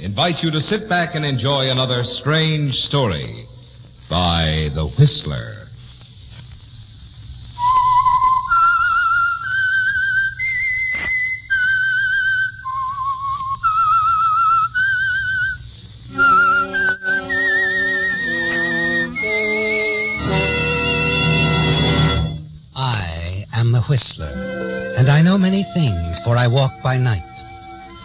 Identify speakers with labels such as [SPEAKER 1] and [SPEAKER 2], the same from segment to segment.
[SPEAKER 1] invites you to sit back and enjoy another strange story by The Whistler.
[SPEAKER 2] I am the Whistler, and I know many things, for I walk by night.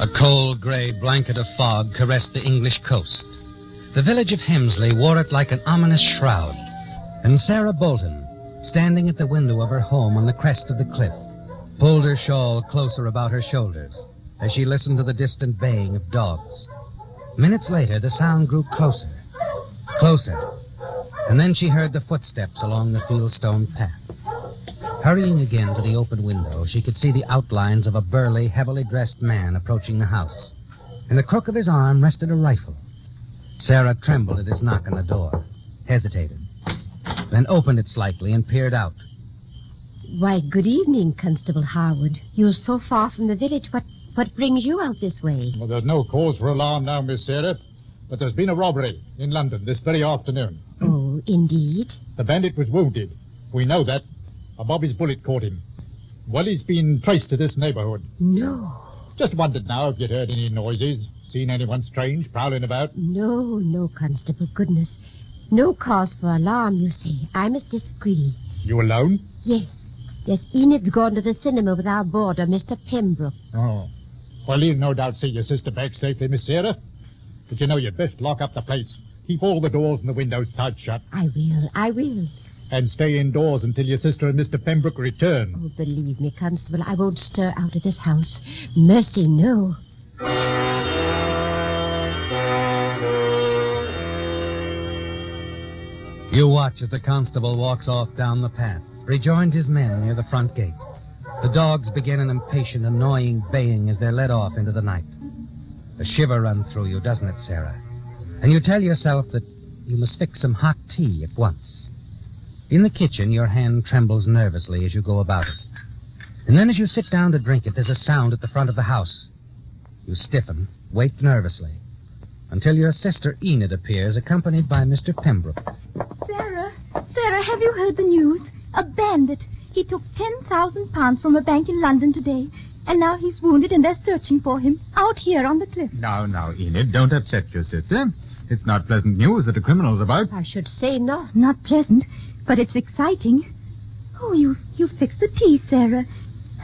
[SPEAKER 2] A cold gray blanket of fog caressed the English coast. The village of Hemsley wore it like an ominous shroud. And Sarah Bolton, standing at the window of her home on the crest of the cliff, pulled her shawl closer about her shoulders as she listened to the distant baying of dogs. Minutes later, the sound grew closer, closer, and then she heard the footsteps along the fieldstone path. Hurrying again to the open window, she could see the outlines of a burly, heavily dressed man approaching the house. In the crook of his arm rested a rifle. Sarah trembled at his knock on the door, hesitated, then opened it slightly and peered out.
[SPEAKER 3] Why, good evening, Constable Harwood. You're so far from the village. What what brings you out this way?
[SPEAKER 4] Well, there's no cause for alarm now, Miss Sarah. But there's been a robbery in London this very afternoon.
[SPEAKER 3] Oh, indeed.
[SPEAKER 4] The bandit was wounded. We know that. A Bobby's bullet caught him. Well, he's been traced to this neighborhood.
[SPEAKER 3] No,
[SPEAKER 4] Just wondered now if you'd heard any noises, seen anyone strange prowling about.
[SPEAKER 3] no, no, Constable. Goodness. No cause for alarm, you see. I must disagree.
[SPEAKER 4] You alone?
[SPEAKER 3] Yes. Yes, Enid's gone to the cinema with our boarder, Mr. Pembroke.
[SPEAKER 4] Oh. Well, he'll no doubt see your sister back safely, Miss Sarah. But you know you'd best lock up the place. Keep all the doors and the windows tight shut.
[SPEAKER 3] I will, I will.
[SPEAKER 4] And stay indoors until your sister and Mr. Pembroke return.
[SPEAKER 3] Oh, believe me, Constable, I won't stir out of this house. Mercy, no.
[SPEAKER 2] You watch as the constable walks off down the path, rejoins his men near the front gate. The dogs begin an impatient, annoying baying as they're led off into the night. A shiver runs through you, doesn't it, Sarah? And you tell yourself that you must fix some hot tea at once. In the kitchen, your hand trembles nervously as you go about it. And then as you sit down to drink it, there's a sound at the front of the house. You stiffen, wait nervously, until your sister Enid appears, accompanied by Mr. Pembroke.
[SPEAKER 5] Sarah, Sarah, have you heard the news? A bandit. He took ten thousand pounds from a bank in London today, and now he's wounded, and they're searching for him out here on the cliff.
[SPEAKER 6] Now, now, Enid, don't upset your sister. It's not pleasant news that a criminal's about.
[SPEAKER 3] I should say not.
[SPEAKER 5] Not pleasant, but it's exciting. Oh, you you fixed the tea, Sarah.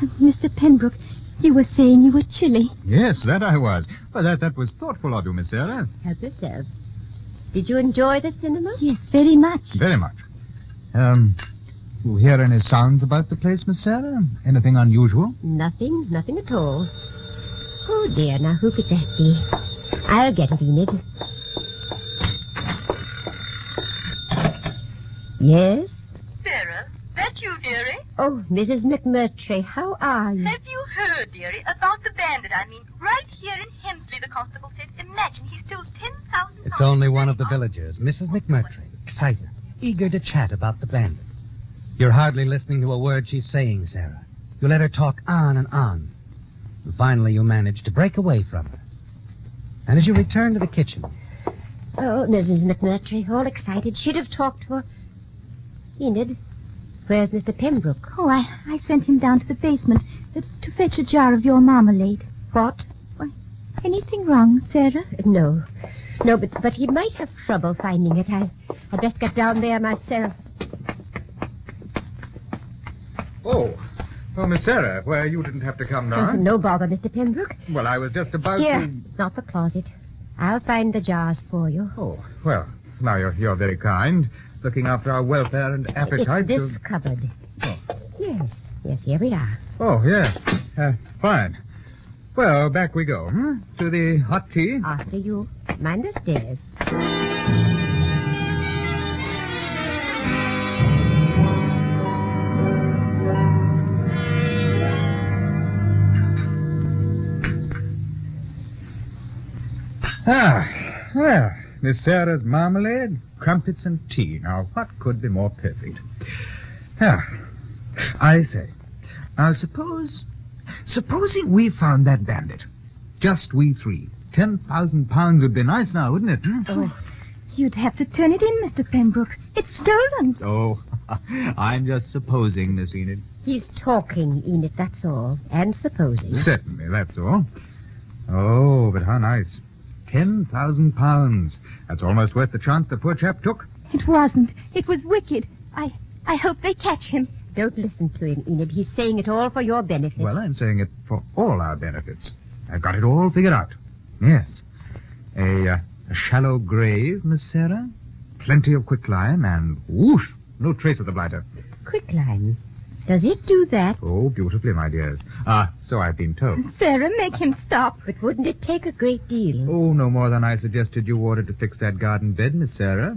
[SPEAKER 5] And Mr. Pembroke, you were saying you were chilly.
[SPEAKER 6] Yes, that I was. But that, that was thoughtful of you, Miss Sarah.
[SPEAKER 3] Help yourself. Did you enjoy the cinema?
[SPEAKER 5] Yes, very much.
[SPEAKER 6] Very much. Um, you hear any sounds about the place, Miss Sarah? Anything unusual?
[SPEAKER 3] Nothing, nothing at all. Oh dear, now who could that be? I'll get it, Enid. Yes?
[SPEAKER 7] Sarah, that you, dearie?
[SPEAKER 3] Oh, Mrs. McMurtry, how are you?
[SPEAKER 7] Have you heard, dearie, about the bandit? I mean, right here in Hemsley, the constable said. Imagine he stole ten thousand.
[SPEAKER 2] It's only one of the villagers, Mrs. McMurtry, excited, eager to chat about the bandit. You're hardly listening to a word she's saying, Sarah. You let her talk on and on. And finally, you manage to break away from her. And as you return to the kitchen,
[SPEAKER 3] Oh, Mrs. McMurtry, all excited. She'd have talked to her. Enid, where's Mr. Pembroke?
[SPEAKER 5] Oh, I, I sent him down to the basement uh, to fetch a jar of your marmalade.
[SPEAKER 3] What?
[SPEAKER 5] Why, anything wrong, Sarah?
[SPEAKER 3] No. No, but but he might have trouble finding it. I I'd best get down there myself.
[SPEAKER 6] Oh. Oh, Miss Sarah, well, you didn't have to come
[SPEAKER 3] Oh,
[SPEAKER 6] down.
[SPEAKER 3] no bother, Mr. Pembroke.
[SPEAKER 6] Well, I was just about
[SPEAKER 3] Here,
[SPEAKER 6] to...
[SPEAKER 3] not the closet. I'll find the jars for you.
[SPEAKER 6] Oh, well, now you're, you're very kind, looking after our welfare and appetite.
[SPEAKER 3] It's this
[SPEAKER 6] to-
[SPEAKER 3] cupboard.
[SPEAKER 6] Oh.
[SPEAKER 3] Yes, yes, here we are.
[SPEAKER 6] Oh, yes. Uh, fine. Well, back we go, hmm? To the hot tea.
[SPEAKER 3] After you. Mind the stairs.
[SPEAKER 6] Ah, well, Miss Sarah's marmalade, crumpets, and tea. Now, what could be more perfect? Ah, I say, now suppose, supposing we found that bandit, just we three. Ten thousand pounds would be nice now, wouldn't it? hmm?
[SPEAKER 5] Oh, you'd have to turn it in, Mr. Pembroke. It's stolen.
[SPEAKER 6] Oh, I'm just supposing, Miss Enid.
[SPEAKER 3] He's talking, Enid, that's all. And supposing.
[SPEAKER 6] Certainly, that's all. Oh, but how nice. Ten thousand pounds. That's almost worth the chance the poor chap took.
[SPEAKER 5] It wasn't. It was wicked. I I hope they catch him.
[SPEAKER 3] Don't listen to him, Enid. He's saying it all for your benefit.
[SPEAKER 6] Well, I'm saying it for all our benefits. I've got it all figured out. Yes. A, uh, a shallow grave, Miss Sarah. Plenty of quicklime, and whoosh, no trace of the blighter.
[SPEAKER 3] Quicklime. Does it do that?
[SPEAKER 6] Oh, beautifully, my dears. Ah, so I've been told.
[SPEAKER 5] Sarah, make him stop.
[SPEAKER 3] But wouldn't it take a great deal?
[SPEAKER 6] Oh, no more than I suggested you ordered to fix that garden bed, Miss Sarah.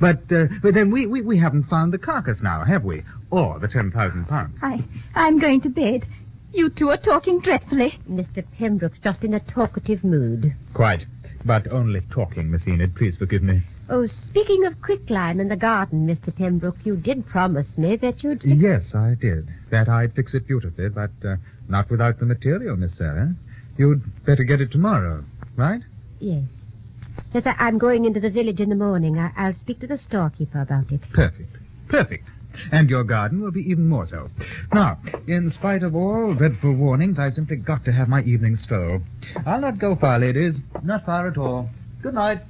[SPEAKER 6] But, uh, but then we, we, we haven't found the carcass now, have we? Or the ten thousand pounds.
[SPEAKER 5] I I'm going to bed. You two are talking dreadfully.
[SPEAKER 3] Mr. Pembroke's just in a talkative mood.
[SPEAKER 6] Quite. But only talking, Miss Enid. Please forgive me.
[SPEAKER 3] Oh, speaking of quicklime in the garden, Mr. Pembroke, you did promise me that you'd... fix-
[SPEAKER 6] Yes, I did. That I'd fix it beautifully, but uh, not without the material, Miss Sarah. You'd better get it tomorrow, right?
[SPEAKER 3] Yes. Yes, I, I'm going into the village in the morning. I, I'll speak to the storekeeper about it.
[SPEAKER 6] Perfect. Perfect. And your garden will be even more so. Now, in spite of all dreadful warnings, I've simply got to have my evening stroll. I'll not go far, ladies. Not far at all. Good night.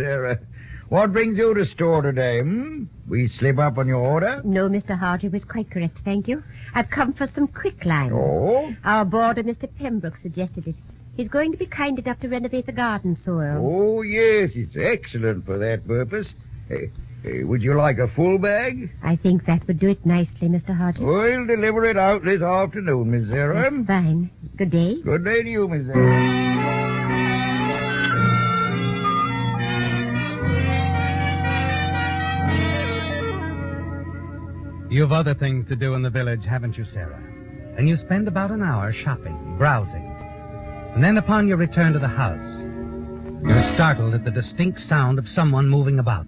[SPEAKER 8] Sarah. What brings you to store today, hmm? We slip up on your order?
[SPEAKER 3] No, Mr. Hardy was quite correct, thank you. I've come for some quicklime.
[SPEAKER 8] Oh?
[SPEAKER 3] Our boarder, Mr. Pembroke, suggested it. He's going to be kind enough to renovate the garden soil.
[SPEAKER 8] Oh, yes, it's excellent for that purpose. Hey, hey, would you like a full bag?
[SPEAKER 3] I think that would do it nicely, Mr. Hodges.
[SPEAKER 8] We'll deliver it out this afternoon, Miss.
[SPEAKER 3] That's fine. Good day.
[SPEAKER 8] Good day to you, Miss Sarah.
[SPEAKER 2] You've other things to do in the village, haven't you, Sarah? And you spend about an hour shopping, browsing. And then upon your return to the house, you're startled at the distinct sound of someone moving about.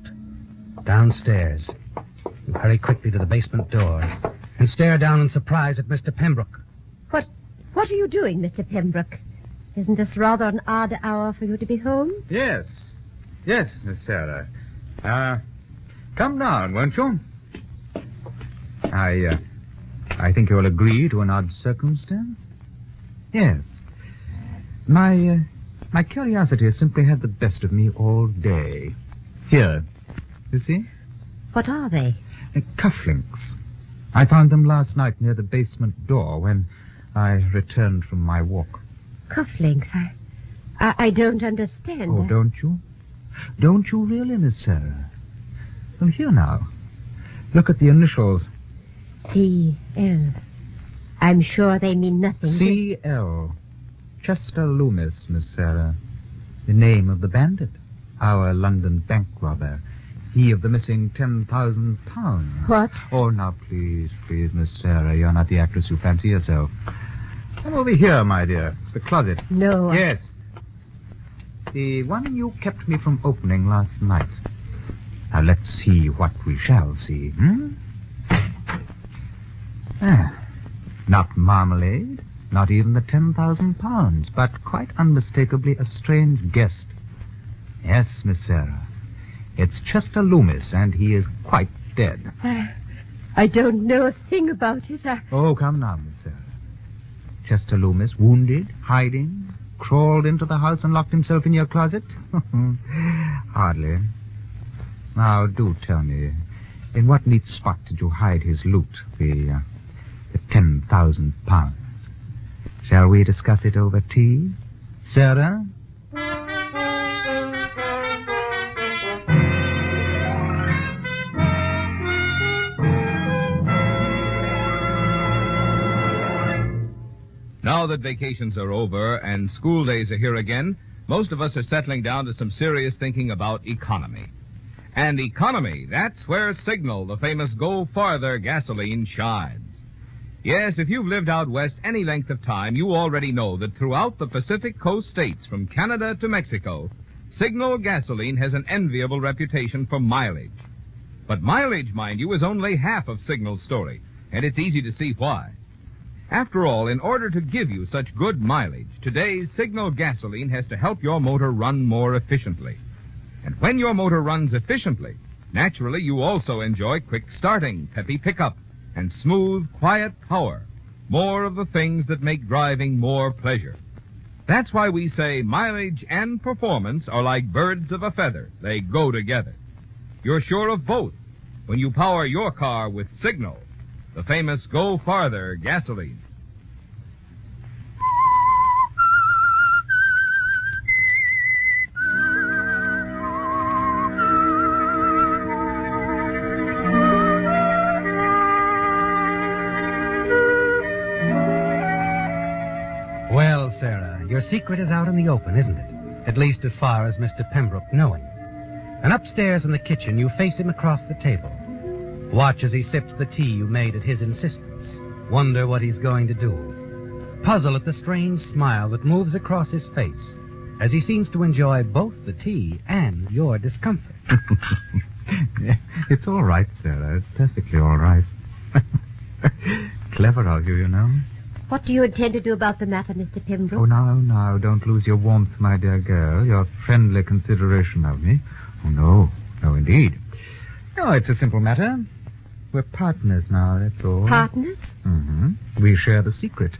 [SPEAKER 2] Downstairs, you hurry quickly to the basement door and stare down in surprise at Mr. Pembroke.
[SPEAKER 3] What what are you doing, Mr. Pembroke? Isn't this rather an odd hour for you to be home?
[SPEAKER 6] Yes. Yes, Miss Sarah. Uh, come down, won't you? I, uh, I think you'll agree to an odd circumstance. Yes. My, uh, my curiosity has simply had the best of me all day. Here. You see?
[SPEAKER 3] What are they?
[SPEAKER 6] Uh, cufflinks. I found them last night near the basement door when I returned from my walk.
[SPEAKER 3] Cufflinks. I, I, I don't understand.
[SPEAKER 6] Oh, don't you? Don't you really, Miss Sarah? Well, here now. Look at the initials.
[SPEAKER 3] C.L. I'm sure they mean nothing.
[SPEAKER 6] C.L. Chester Loomis, Miss Sarah. The name of the bandit. Our London bank robber. He of the missing ten thousand pounds.
[SPEAKER 3] What?
[SPEAKER 6] Oh, now, please, please, Miss Sarah. You're not the actress you fancy yourself. Come over here, my dear. The closet.
[SPEAKER 3] No. I-
[SPEAKER 6] Yes. The one you kept me from opening last night. Now let's see what we shall see, hmm? Ah, not marmalade, not even the ten thousand pounds, but quite unmistakably a strange guest. Yes, Miss Sarah. It's Chester Loomis, and he is quite dead.
[SPEAKER 3] I, I don't know a thing about it. I,
[SPEAKER 6] Oh, come now, Miss Sarah. Chester Loomis, wounded, hiding, crawled into the house and locked himself in your closet? Hardly. Now, do tell me, in what neat spot did you hide his loot, the, uh, the ten thousand pounds? Shall we discuss it over tea? Sarah?
[SPEAKER 1] Now that vacations are over and school days are here again, most of us are settling down to some serious thinking about economy. And economy, that's where Signal, the famous Go Farther gasoline, shines. Yes, if you've lived out west any length of time, you already know that throughout the Pacific Coast states, from Canada to Mexico, Signal gasoline has an enviable reputation for mileage. But mileage, mind you, is only half of Signal's story, and it's easy to see why. After all, in order to give you such good mileage, today's Signal gasoline has to help your motor run more efficiently. And when your motor runs efficiently, naturally you also enjoy quick starting, peppy pickup, and smooth, quiet power. More of the things that make driving more pleasure. That's why we say mileage and performance are like birds of a feather. They go together. You're sure of both when you power your car with Signal, the famous Go Farther gasoline.
[SPEAKER 2] Your secret is out in the open, isn't it? At least as far as Mr. Pembroke knowing. And upstairs in the kitchen, you face him across the table. Watch as he sips the tea you made at his insistence. Wonder what he's going to do. Puzzle at the strange smile that moves across his face as he seems to enjoy both the tea and your discomfort.
[SPEAKER 6] it's all right, Sarah. It's perfectly all right. Clever of you, you know.
[SPEAKER 3] What do you intend to do about the matter, Mr. Pembroke?
[SPEAKER 6] Oh, now, now, don't lose your warmth, my dear girl, your friendly consideration of me. Oh, no, no, indeed. No, it's a simple matter. We're partners now, that's all.
[SPEAKER 3] Partners?
[SPEAKER 6] Mm-hmm. We share the secret.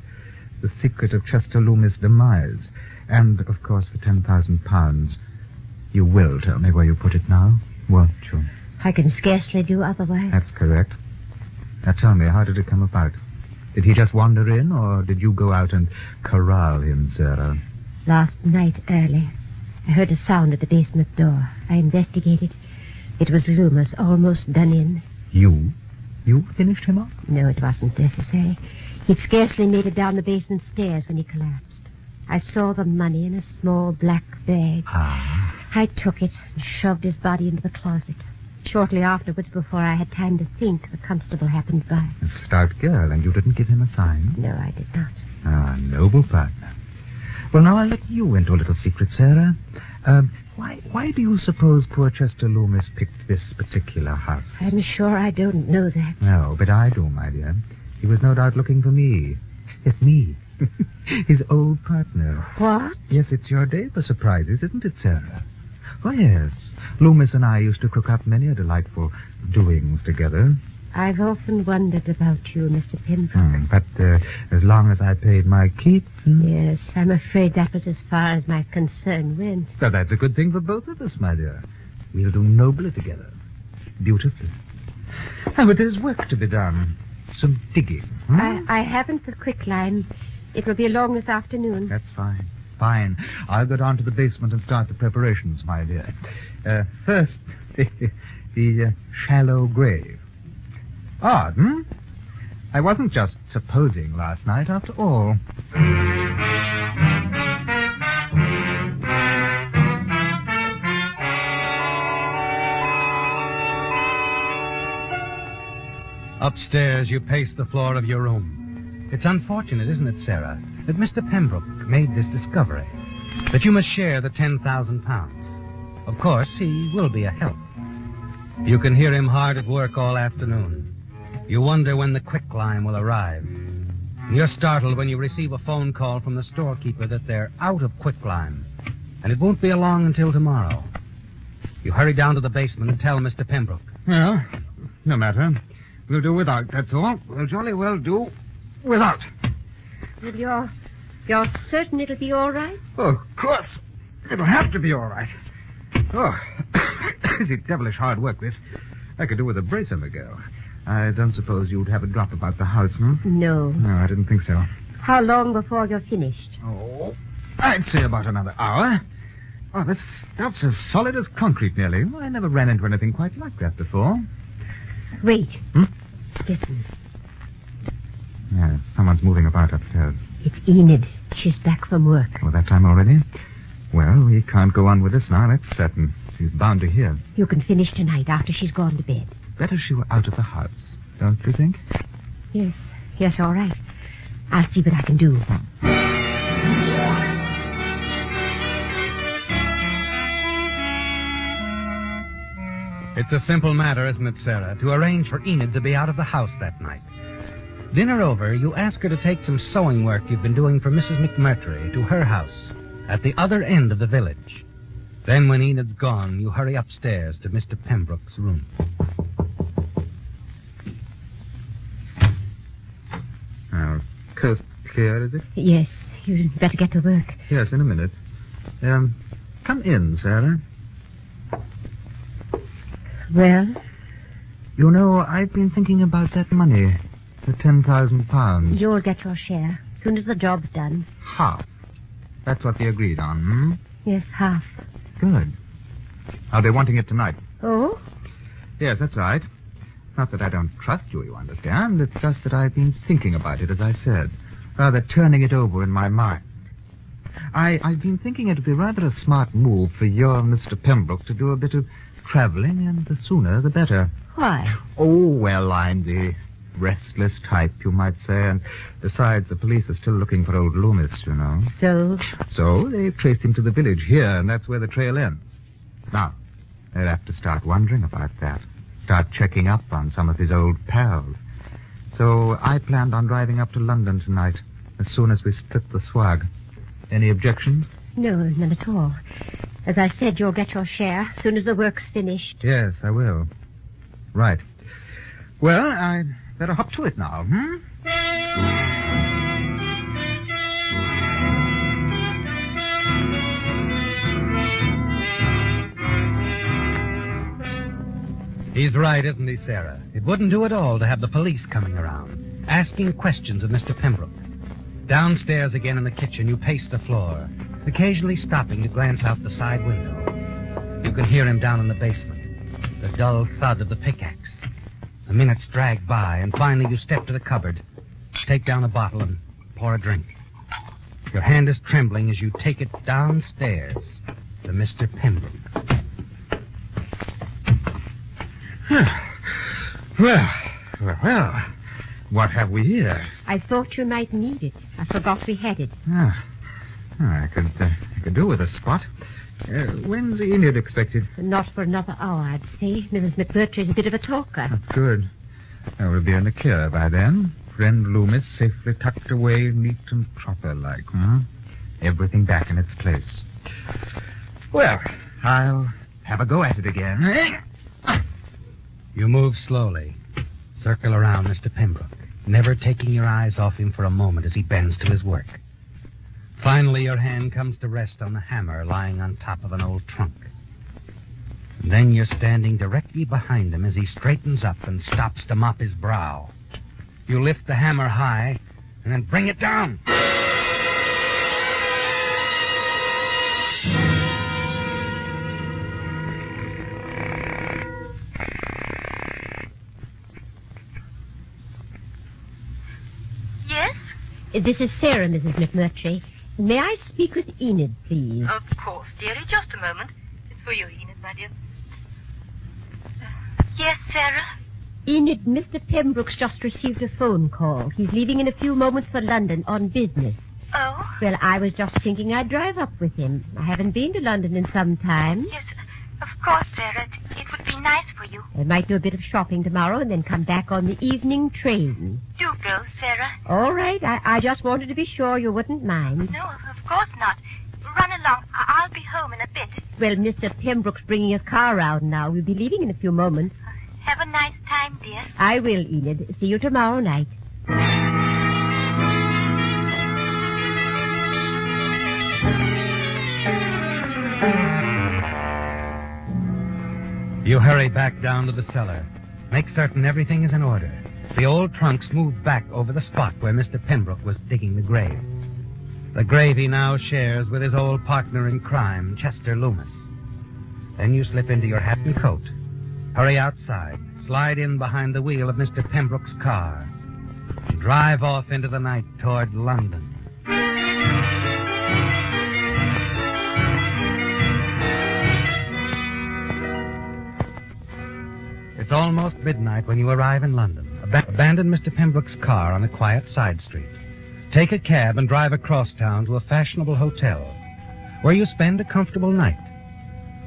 [SPEAKER 6] The secret of Chester Loomis' demise. And, of course, the ten thousand pounds. You will tell me where you put it now, won't you?
[SPEAKER 3] I can scarcely do otherwise.
[SPEAKER 6] That's correct. Now tell me, how did it come about? Did he just wander in, or did you go out and corral him, Sarah?
[SPEAKER 3] Last night early, I heard a sound at the basement door. I investigated. It was Loomis, almost done in.
[SPEAKER 6] You? You finished him off?
[SPEAKER 3] No, it wasn't necessary. He'd scarcely made it down the basement stairs when he collapsed. I saw the money in a small black bag.
[SPEAKER 6] Ah.
[SPEAKER 3] I took it and shoved his body into the closet. Shortly afterwards, before I had time to think, the constable happened by.
[SPEAKER 6] A stout girl, and you didn't give him a sign?
[SPEAKER 3] No, I did not.
[SPEAKER 6] Ah, noble partner. Well, now I'll let you into a little secret, Sarah. Um, why, why do you suppose poor Chester Loomis picked this particular house?
[SPEAKER 3] I'm sure I don't know that.
[SPEAKER 6] No, but I do, my dear. He was no doubt looking for me. Yes, me. His old partner.
[SPEAKER 3] What?
[SPEAKER 6] Yes, it's your day for surprises, isn't it, Sarah? Oh, yes. Loomis and I used to cook up many a delightful doings together.
[SPEAKER 3] I've often wondered about you, Mr. Pembroke.
[SPEAKER 6] Hmm, but uh, as long as I paid my keep, hmm,
[SPEAKER 3] Yes, I'm afraid that was as far as my concern went.
[SPEAKER 6] well, that's a good thing for both of us, my dear. We'll do nobly together. Beautifully. Ah, but there's work to be done. Some digging. hmm?
[SPEAKER 3] I, I haven't the quicklime. It will be along this afternoon.
[SPEAKER 6] That's fine. Fine. I'll go down to the basement and start the preparations, my dear. Uh, first, the, the uh, shallow grave. Odd, hmm? I wasn't just supposing last night, after all.
[SPEAKER 2] Upstairs, you pace the floor of your room. It's unfortunate, isn't it, Sarah, that Mr. Pembroke made this discovery. That you must share the ten thousand pounds. Of course, he will be a help. You can hear him hard at work all afternoon. You wonder when the quicklime will arrive. You're startled when you receive a phone call from the storekeeper that they're out of quicklime. And it won't be long until tomorrow. You hurry down to the basement and tell Mr. Pembroke.
[SPEAKER 6] Well, no matter. We'll do without, that's all. We'll jolly well do without.
[SPEAKER 3] Well, you're, you're certain it'll be all right?
[SPEAKER 6] Oh, of course. It'll have to be all right. Oh, it's devilish hard work, this. I could do with a brace of a girl. I don't suppose you'd have a drop about the house, hmm?
[SPEAKER 3] No.
[SPEAKER 6] No, I didn't think so.
[SPEAKER 3] How long before you're finished?
[SPEAKER 6] Oh, I'd say about another hour. Oh, this stuff's as solid as concrete, nearly. I never ran into anything quite like that before.
[SPEAKER 3] Wait.
[SPEAKER 6] Hmm?
[SPEAKER 3] Listen.
[SPEAKER 6] Yeah, someone's moving about upstairs.
[SPEAKER 3] It's Enid. She's back from work.
[SPEAKER 6] Oh, that time already? Well, we can't go on with this now, that's certain. She's bound to hear.
[SPEAKER 3] You can finish tonight after she's gone to bed.
[SPEAKER 6] Better she were out of the house, don't you think?
[SPEAKER 3] Yes. Yes, all right. I'll see what I can do.
[SPEAKER 2] It's a simple matter, isn't it, Sarah, to arrange for Enid to be out of the house that night. Dinner over, you ask her to take some sewing work you've been doing for Mrs. McMurtry to her house at the other end of the village. Then, when Enid's gone, you hurry upstairs to Mr. Pembroke's room.
[SPEAKER 6] Now, coast clear, is it?
[SPEAKER 3] Yes, you'd better get to work.
[SPEAKER 6] Yes, in a minute. Um, come in, Sarah.
[SPEAKER 3] Well,
[SPEAKER 6] You know, I've been thinking about that money. The ten thousand pounds.
[SPEAKER 3] you'll get your share. Soon as the job's done.
[SPEAKER 6] Half. That's what they agreed on, hmm?
[SPEAKER 3] Yes, half.
[SPEAKER 6] Good. I'll be wanting it tonight?
[SPEAKER 3] Oh?
[SPEAKER 6] Yes, that's right. It's not that I don't trust you, you understand. It's just that I've been thinking about it, as I said. Rather turning it over in my mind. I, I've been thinking it'd be rather a smart move for your Mr. Pembroke to do a bit of traveling, and the sooner the better.
[SPEAKER 3] Why?
[SPEAKER 6] Oh, well, I'm the restless type, you might say, and besides, the police are still looking for old Loomis, you know.
[SPEAKER 3] So,
[SPEAKER 6] So they've traced him to the village here, and that's where the trail ends. Now, they'll have to start wondering about that. Start checking up on some of his old pals. So I planned on driving up to London tonight, as soon as we split the swag. Any objections?
[SPEAKER 3] no, none at all. As I said, you'll get your share as soon as the work's finished.
[SPEAKER 6] Yes, I will. Right. Well, I better hop to it now, hmm?
[SPEAKER 2] He's right, isn't he, Sarah? It wouldn't do at all to have the police coming around, asking questions of Mr. Pembroke. Downstairs again in the kitchen, you pace the floor, occasionally stopping to glance out the side window. You can hear him down in the basement, the dull thud of the pickaxe. The minutes drag by, and finally you step to the cupboard, take down a bottle, and pour a drink. Your hand is trembling as you take it downstairs to Mr. Pembroke.
[SPEAKER 6] Well, well, well. What have we here?
[SPEAKER 3] I thought you might need it. I forgot we had it.
[SPEAKER 6] Ah, I could, uh, I could do with a spot. Uh, when's Enid expected?
[SPEAKER 3] Not for another hour, I'd say. Mrs. McMurtry's a bit of a talker.
[SPEAKER 6] Oh, good. I will be in the cure by then. Friend Loomis safely tucked away, neat and proper like, hmm? Everything back in its place. Well, I'll have a go at it again. eh?
[SPEAKER 2] You move slowly, circle around Mr. Pembroke, never taking your eyes off him for a moment as he bends to his work. Finally, your hand comes to rest on the hammer lying on top of an old trunk. Then you're standing directly behind him as he straightens up and stops to mop his brow. You lift the hammer high and then bring it down.
[SPEAKER 7] Yes?
[SPEAKER 3] This is Sarah, Mrs. McMurtry. May I speak with Enid, please?
[SPEAKER 7] Of course, dearie. Just a moment. It's for you, Enid, my dear. Uh, Yes, Sarah?
[SPEAKER 3] Enid, Mr. Pembroke's just received a phone call. He's leaving in a few moments for London on business.
[SPEAKER 7] Oh?
[SPEAKER 3] Well, I was just thinking I'd drive up with him. I haven't been to London in some time.
[SPEAKER 7] Yes, of course, Sarah. It, it would be nice for you.
[SPEAKER 3] I might do a bit of shopping tomorrow and then come back on the evening train.
[SPEAKER 7] Do go, Sarah.
[SPEAKER 3] All right. I, I just wanted to be sure you wouldn't mind.
[SPEAKER 7] No, of of course not. Run along. I- I'll be home in a bit.
[SPEAKER 3] Well, Mr. Pembroke's bringing his car round now. We'll be leaving in a few moments.
[SPEAKER 7] Uh, have a nice time, dear.
[SPEAKER 3] I will, Enid. See you tomorrow night.
[SPEAKER 2] You hurry back down to the cellar. Make certain everything is in order. The old trunks move back over the spot where Mr. Pembroke was digging the grave. The grave he now shares with his old partner in crime, Chester Loomis. Then you slip into your hat and coat. Hurry outside. Slide in behind the wheel of Mr. Pembroke's car. And drive off into the night toward London. It's almost midnight when you arrive in London. Ab- abandon Mr. Pembroke's car on a quiet side street. Take a cab and drive across town to a fashionable hotel where you spend a comfortable night.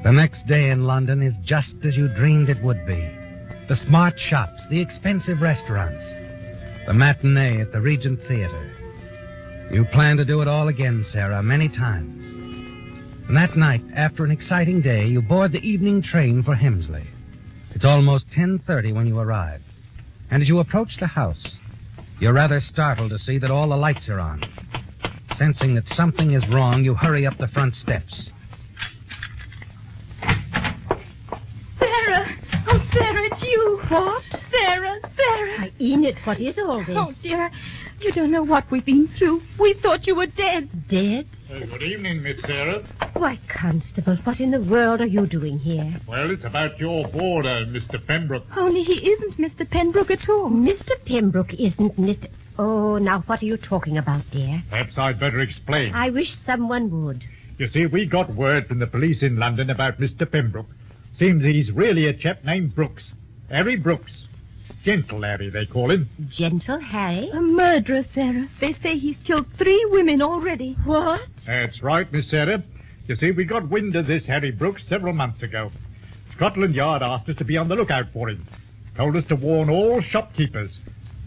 [SPEAKER 2] The next day in London is just as you dreamed it would be. The smart shops, the expensive restaurants, the matinee at the Regent Theater. You plan to do it all again, Sarah, many times. And that night, after an exciting day, you board the evening train for Hemsley. It's almost 10.30 when you arrive. And as you approach the house, you're rather startled to see that all the lights are on. Sensing that something is wrong, you hurry up the front steps.
[SPEAKER 5] Sarah! Oh, Sarah, it's you. What? Sarah, Sarah.
[SPEAKER 3] Why, Enid, what is all this?
[SPEAKER 5] Oh, dear. You don't know what we've been through. We thought you were dead.
[SPEAKER 3] Dead?
[SPEAKER 4] Uh, good evening, Miss Sarah.
[SPEAKER 3] Why, Constable, what in the world are you doing here?
[SPEAKER 4] Well, it's about your boarder, Mr. Pembroke.
[SPEAKER 5] Only he isn't Mr. Pembroke at all.
[SPEAKER 3] Mr. Pembroke isn't Mr. Oh, now what are you talking about, dear?
[SPEAKER 4] Perhaps I'd better explain.
[SPEAKER 3] I wish someone would.
[SPEAKER 4] You see, we got word from the police in London about Mr. Pembroke. Seems he's really a chap named Brooks. Harry Brooks. Gentle Harry, they call him.
[SPEAKER 3] Gentle Harry?
[SPEAKER 5] A murderer, Sarah. They say he's killed three women already.
[SPEAKER 3] What?
[SPEAKER 4] That's right, Miss Sarah. You see, we got wind of this Harry Brooks several months ago. Scotland Yard asked us to be on the lookout for him. Told us to warn all shopkeepers.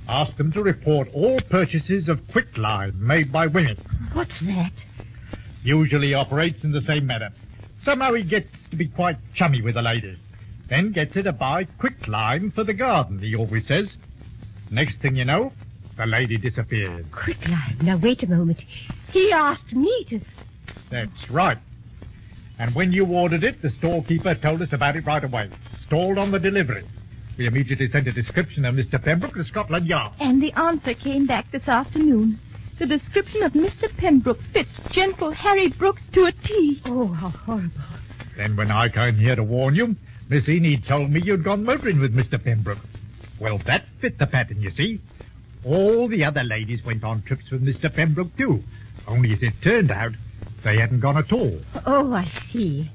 [SPEAKER 4] Asked them to report all purchases of quicklime made by women.
[SPEAKER 3] What's that?
[SPEAKER 4] Usually operates in the same manner. Somehow he gets to be quite chummy with a lady. Then gets her to buy quicklime for the garden, he always says. Next thing you know, the lady disappears.
[SPEAKER 3] Quicklime. Now, wait a moment. He asked me to.
[SPEAKER 4] That's right. And when you ordered it, the storekeeper told us about it right away. Stalled on the delivery. We immediately sent a description of Mr. Pembroke to Scotland Yard.
[SPEAKER 5] And the answer came back this afternoon. The description of Mr. Pembroke fits gentle Harry Brooks to a T.
[SPEAKER 3] Oh, how horrible.
[SPEAKER 4] Then when I came here to warn you, Miss Enid told me you'd gone motoring with Mr. Pembroke. Well, that fit the pattern, you see. All the other ladies went on trips with Mr. Pembroke, too. Only as it turned out, they hadn't gone at all.
[SPEAKER 3] Oh, I see.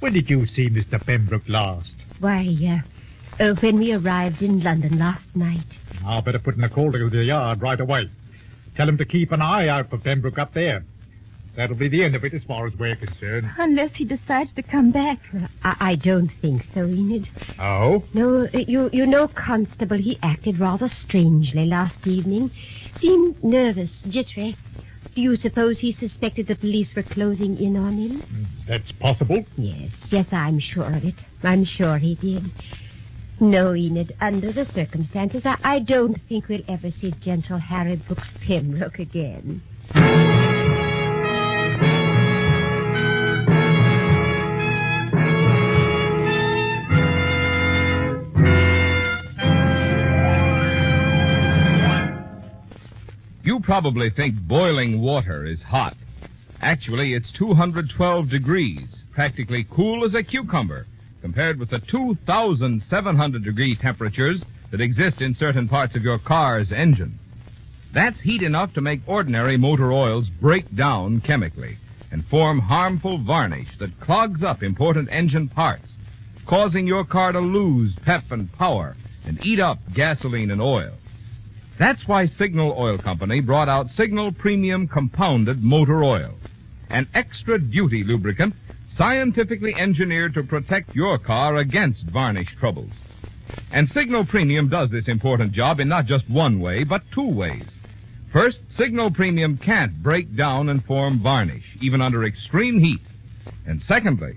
[SPEAKER 4] When did you see Mr. Pembroke last?
[SPEAKER 3] Why, uh, uh, when we arrived in London last night.
[SPEAKER 4] I'll better put in a call to the yard right away. Tell him to keep an eye out for Pembroke up there. That'll be the end of it as far as we're concerned.
[SPEAKER 5] Unless he decides to come back.
[SPEAKER 3] I, I don't think so, Enid.
[SPEAKER 4] Oh?
[SPEAKER 3] No, uh, you you know, Constable, he acted rather strangely last evening. Seemed nervous, jittery. Do you suppose he suspected the police were closing in on him?
[SPEAKER 4] That's possible.
[SPEAKER 3] Yes, yes, I'm sure of it. I'm sure he did. No, Enid, under the circumstances, I, I don't think we'll ever see gentle Harry Brooks Pembroke again.
[SPEAKER 1] You probably think boiling water is hot. Actually, it's 212 degrees, practically cool as a cucumber, compared with the 2,700 degree temperatures that exist in certain parts of your car's engine. That's heat enough to make ordinary motor oils break down chemically and form harmful varnish that clogs up important engine parts, causing your car to lose pep and power and eat up gasoline and oil. That's why Signal Oil Company brought out Signal Premium Compounded Motor Oil, an extra duty lubricant scientifically engineered to protect your car against varnish troubles. And Signal Premium does this important job in not just one way, but two ways. First, Signal Premium can't break down and form varnish, even under extreme heat. And secondly,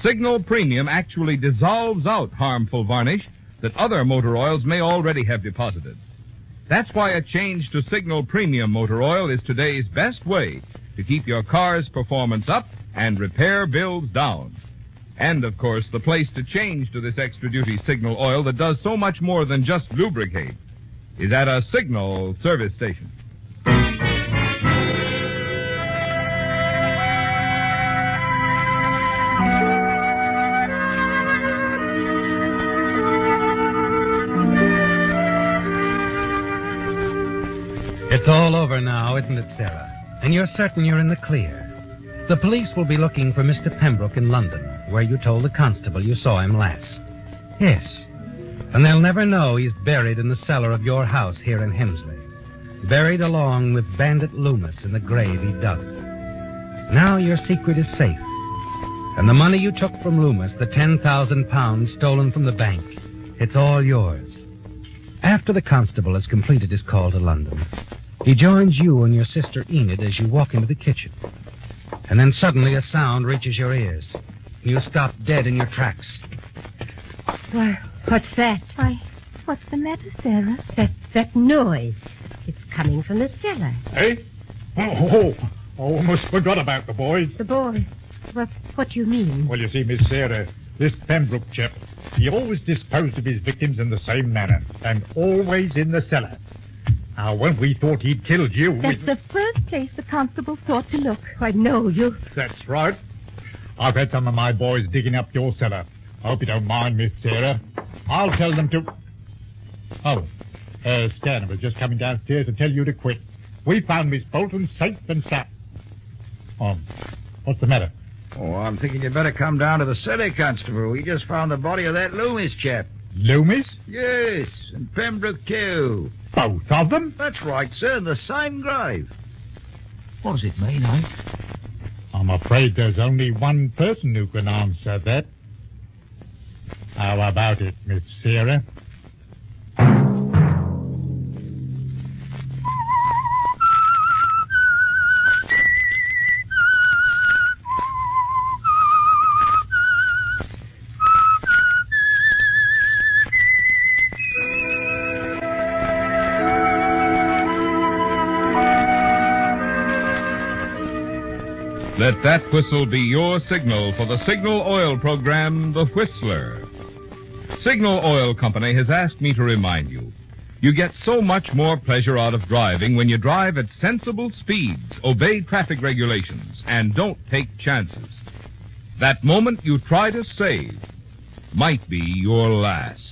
[SPEAKER 1] Signal Premium actually dissolves out harmful varnish that other motor oils may already have deposited. That's why a change to Signal Premium motor oil is today's best way to keep your car's performance up and repair bills down. And, of course, the place to change to this extra duty Signal oil that does so much more than just lubricate is at a Signal service station.
[SPEAKER 2] It's all over now, isn't it, Sarah? And you're certain you're in the clear. The police will be looking for Mr. Pembroke in London, where you told the constable you saw him last. Yes. And they'll never know he's buried in the cellar of your house here in Hemsley. Buried along with Bandit Loomis in the grave he dug. Now your secret is safe. And the money you took from Loomis, the ten thousand pounds stolen from the bank, it's all yours. After the constable has completed his call to London, he joins you and your sister Enid as you walk into the kitchen. And then suddenly a sound reaches your ears. And you stop dead in your tracks.
[SPEAKER 3] Why, what's that?
[SPEAKER 5] Why, what's the matter, Sarah?
[SPEAKER 3] That that noise. It's coming from the cellar.
[SPEAKER 4] Eh? Oh, oh, oh, almost forgot about the boys.
[SPEAKER 3] The boy. What what do you mean?
[SPEAKER 4] Well, you see, Miss Sarah, this Pembroke chap, he always disposed of his victims in the same manner, and always in the cellar. Now, when we thought he'd killed you,
[SPEAKER 5] That's
[SPEAKER 4] we...
[SPEAKER 5] the first place the constable thought to look.
[SPEAKER 3] I know you.
[SPEAKER 4] That's right. I've had some of my boys digging up your cellar. I hope you don't mind, Miss Sarah. I'll tell them to... Oh, uh, Stanner was just coming downstairs to tell you to quit. We found Miss Bolton safe and sound. Oh, what's the matter?
[SPEAKER 8] Oh, I'm thinking you'd better come down to the city, Constable. We just found the body of that Loomis chap.
[SPEAKER 4] Loomis?
[SPEAKER 8] Yes, and Pembroke, too.
[SPEAKER 4] Both of them?
[SPEAKER 8] That's right, sir, in the same grave. What does it mean, eh?
[SPEAKER 4] I'm afraid there's only one person who can answer that. How about it, Miss Sarah?
[SPEAKER 1] That whistle be your signal for the Signal Oil program, The Whistler. Signal Oil Company has asked me to remind you. You get so much more pleasure out of driving when you drive at sensible speeds, obey traffic regulations, and don't take chances. That moment you try to save might be your last.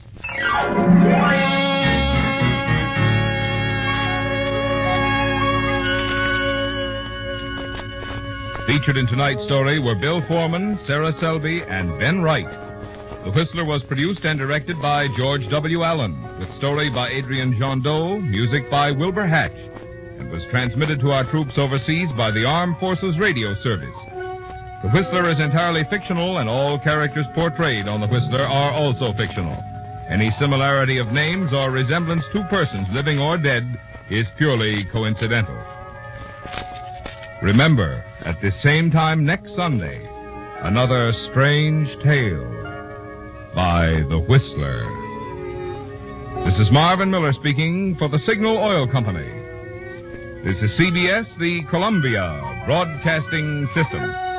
[SPEAKER 1] Featured in tonight's story were Bill Foreman, Sarah Selby, and Ben Wright. The Whistler was produced and directed by George W. Allen, with story by Adrian Jondeau, music by Wilbur Hatch, and was transmitted to our troops overseas by the Armed Forces Radio Service. The Whistler is entirely fictional, and all characters portrayed on The Whistler are also fictional. Any similarity of names or resemblance to persons living or dead is purely coincidental. Remember, at the same time next Sunday, another strange tale by The Whistler. This is Marvin Miller speaking for the Signal Oil Company. This is CBS, the Columbia Broadcasting System.